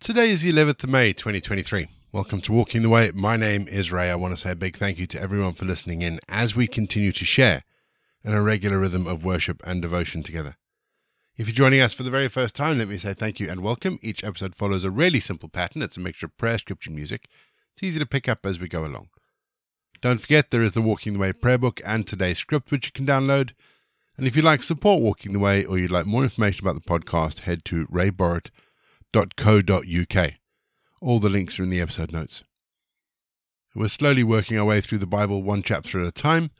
Today is the 11th of May 2023. Welcome to Walking the Way. My name is Ray. I want to say a big thank you to everyone for listening in as we continue to share in a regular rhythm of worship and devotion together. If you're joining us for the very first time, let me say thank you and welcome. Each episode follows a really simple pattern. It's a mixture of prayer, scripture, music. It's easy to pick up as we go along. Don't forget there is the Walking the Way prayer book and today's script, which you can download. And if you'd like support Walking the Way or you'd like more information about the podcast, head to rayborrett.com www.uk. All the links are in the episode notes. We're slowly working our way through the Bible one chapter at a time,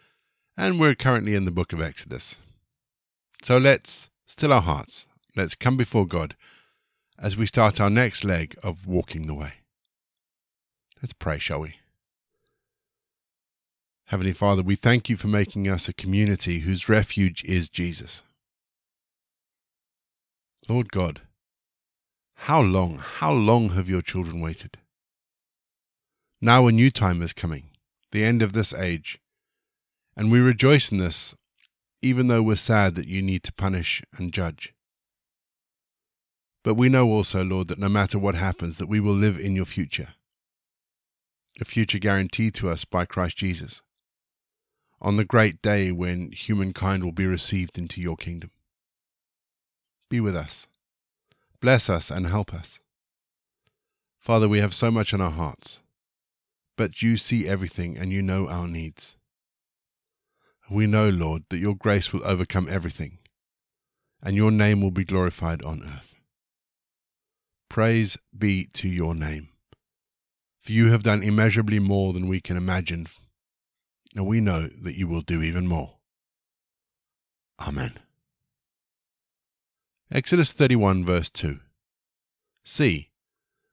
and we're currently in the book of Exodus. So let's still our hearts. Let's come before God as we start our next leg of walking the way. Let's pray, shall we? Heavenly Father, we thank you for making us a community whose refuge is Jesus. Lord God, how long, how long have your children waited? Now a new time is coming, the end of this age, and we rejoice in this, even though we're sad that you need to punish and judge. But we know also, Lord, that no matter what happens, that we will live in your future, a future guaranteed to us by Christ Jesus, on the great day when humankind will be received into your kingdom. Be with us. Bless us and help us. Father, we have so much on our hearts, but you see everything and you know our needs. We know, Lord, that your grace will overcome everything, and your name will be glorified on earth. Praise be to your name, for you have done immeasurably more than we can imagine, and we know that you will do even more. Amen. Exodus 31, verse 2. See,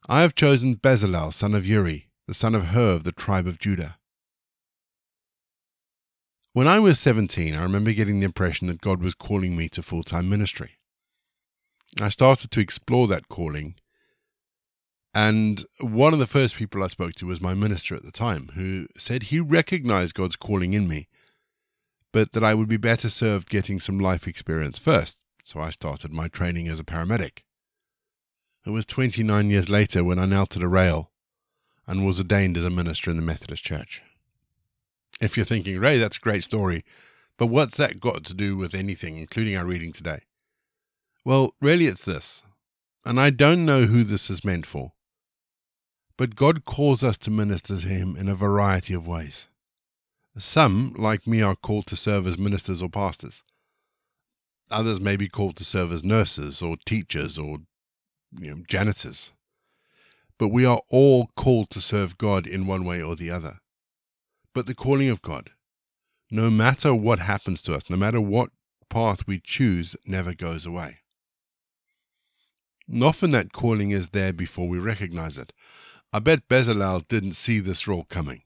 I have chosen Bezalel, son of Uri, the son of Hur of the tribe of Judah. When I was 17, I remember getting the impression that God was calling me to full time ministry. I started to explore that calling, and one of the first people I spoke to was my minister at the time, who said he recognized God's calling in me, but that I would be better served getting some life experience first so I started my training as a paramedic. It was 29 years later when I knelt at a rail and was ordained as a minister in the Methodist Church. If you're thinking, Ray, that's a great story, but what's that got to do with anything, including our reading today? Well, really, it's this, and I don't know who this is meant for, but God calls us to minister to Him in a variety of ways. Some, like me, are called to serve as ministers or pastors. Others may be called to serve as nurses or teachers or you know, janitors. But we are all called to serve God in one way or the other. But the calling of God, no matter what happens to us, no matter what path we choose, never goes away. And often that calling is there before we recognize it. I bet Bezalel didn't see this role coming.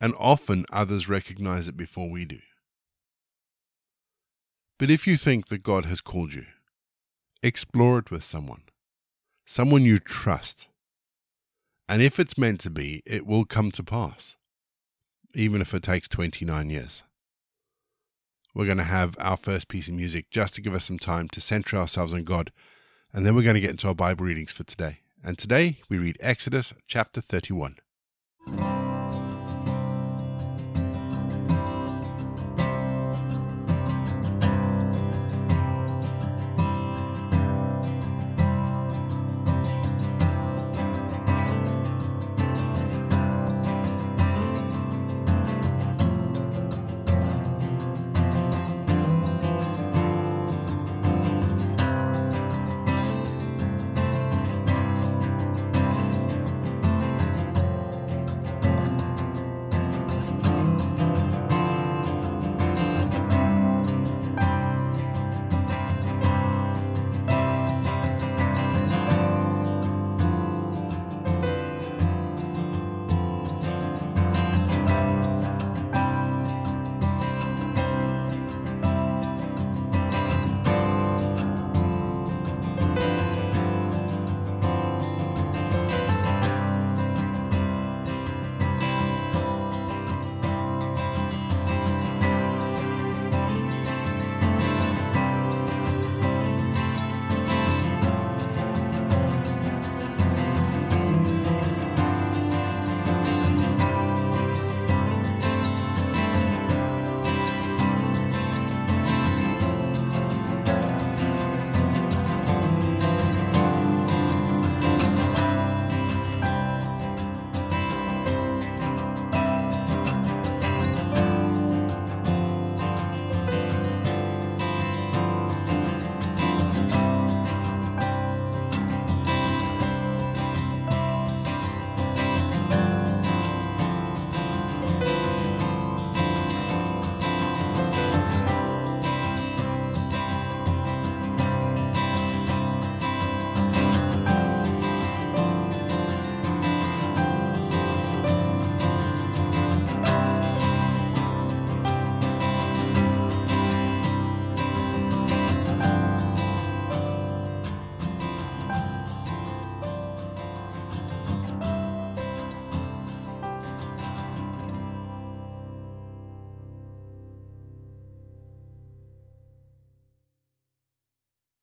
And often others recognize it before we do. But if you think that God has called you, explore it with someone, someone you trust. And if it's meant to be, it will come to pass, even if it takes 29 years. We're going to have our first piece of music just to give us some time to center ourselves on God, and then we're going to get into our Bible readings for today. And today we read Exodus chapter 31.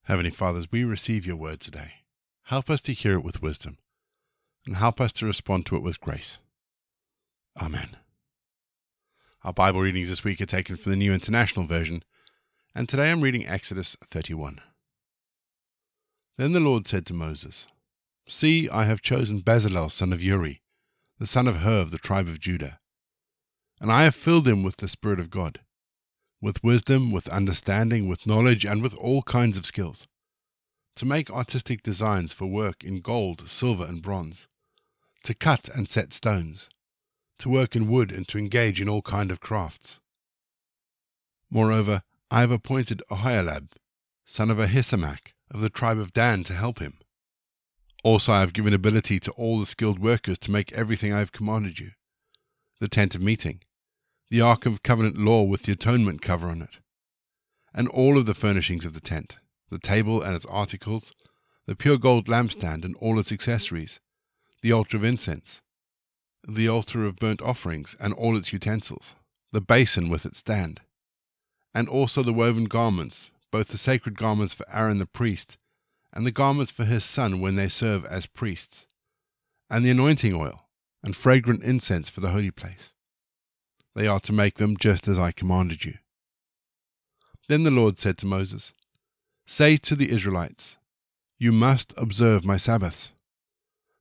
Heavenly Fathers, we receive your word today. Help us to hear it with wisdom and help us to respond to it with grace. Amen. Our Bible readings this week are taken from the New International Version, and today I'm reading Exodus 31. Then the Lord said to Moses, See, I have chosen Bezalel son of Uri, the son of Hur of the tribe of Judah, and I have filled him with the Spirit of God with wisdom, with understanding, with knowledge, and with all kinds of skills. To make artistic designs for work in gold, silver, and bronze. To cut and set stones. To work in wood and to engage in all kind of crafts. Moreover, I have appointed Aholiab, son of Ahisamach, of the tribe of Dan, to help him. Also, I have given ability to all the skilled workers to make everything I have commanded you the tent of meeting, the Ark of Covenant law with the atonement cover on it, and all of the furnishings of the tent, the table and its articles, the pure gold lampstand and all its accessories, the altar of incense, the altar of burnt offerings and all its utensils, the basin with its stand, and also the woven garments, both the sacred garments for Aaron the priest, and the garments for his son when they serve as priests, and the anointing oil, and fragrant incense for the holy place they are to make them just as I commanded you. Then the Lord said to Moses, Say to the Israelites, You must observe my Sabbaths.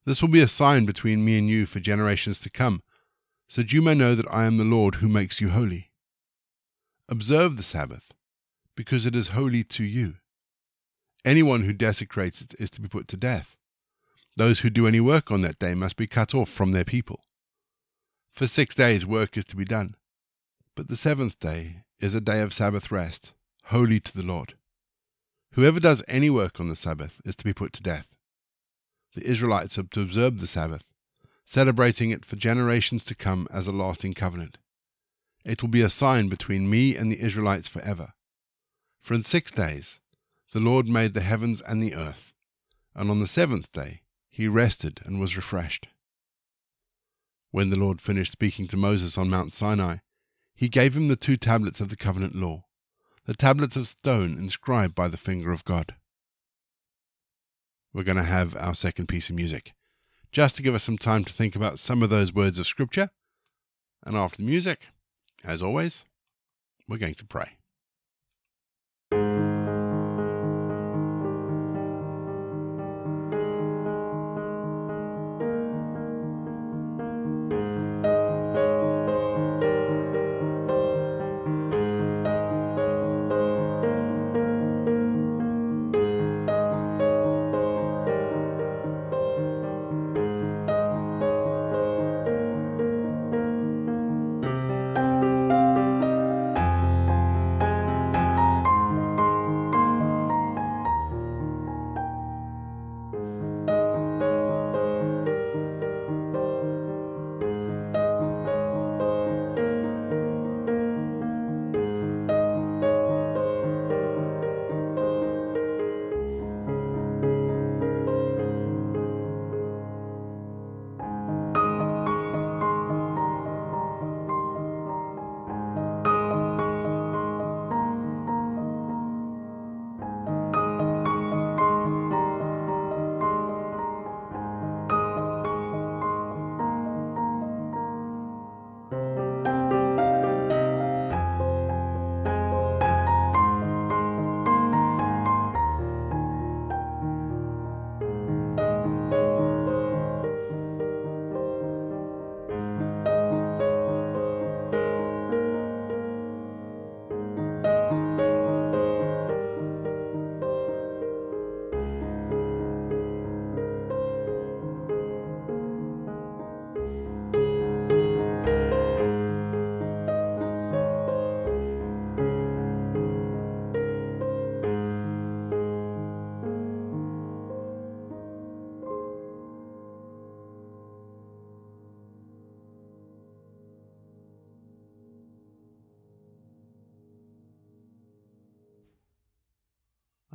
This will be a sign between me and you for generations to come, so that you may know that I am the Lord who makes you holy. Observe the Sabbath, because it is holy to you. Anyone who desecrates it is to be put to death. Those who do any work on that day must be cut off from their people. For six days work is to be done, but the seventh day is a day of Sabbath rest, holy to the Lord. Whoever does any work on the Sabbath is to be put to death. The Israelites are to observe the Sabbath, celebrating it for generations to come as a lasting covenant. It will be a sign between me and the Israelites forever. For in six days the Lord made the heavens and the earth, and on the seventh day he rested and was refreshed. When the Lord finished speaking to Moses on Mount Sinai, he gave him the two tablets of the covenant law, the tablets of stone inscribed by the finger of God. We're going to have our second piece of music, just to give us some time to think about some of those words of Scripture. And after the music, as always, we're going to pray.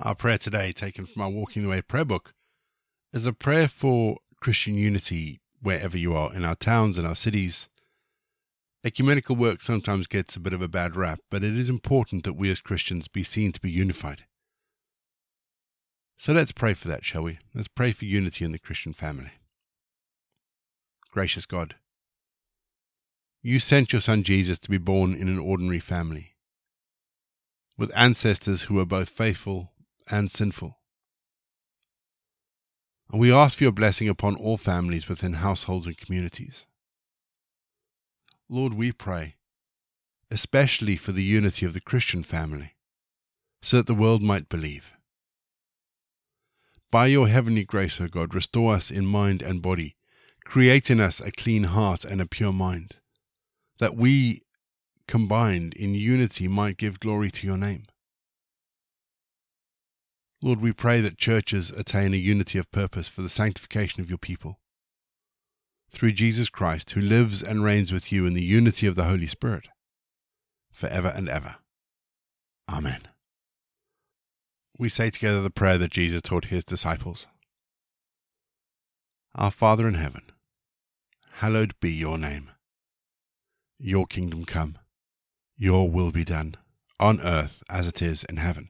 Our prayer today, taken from our Walking the Way prayer book, is a prayer for Christian unity wherever you are, in our towns and our cities. Ecumenical work sometimes gets a bit of a bad rap, but it is important that we as Christians be seen to be unified. So let's pray for that, shall we? Let's pray for unity in the Christian family. Gracious God, you sent your son Jesus to be born in an ordinary family, with ancestors who were both faithful and sinful. And we ask for your blessing upon all families within households and communities. Lord, we pray, especially for the unity of the Christian family, so that the world might believe. By your heavenly grace, O God, restore us in mind and body. Create in us a clean heart and a pure mind, that we, combined in unity, might give glory to your name. Lord, we pray that churches attain a unity of purpose for the sanctification of your people. Through Jesus Christ, who lives and reigns with you in the unity of the Holy Spirit, forever and ever. Amen we say together the prayer that Jesus taught his disciples Our Father in heaven, hallowed be your name. Your kingdom come, your will be done, on earth as it is in heaven.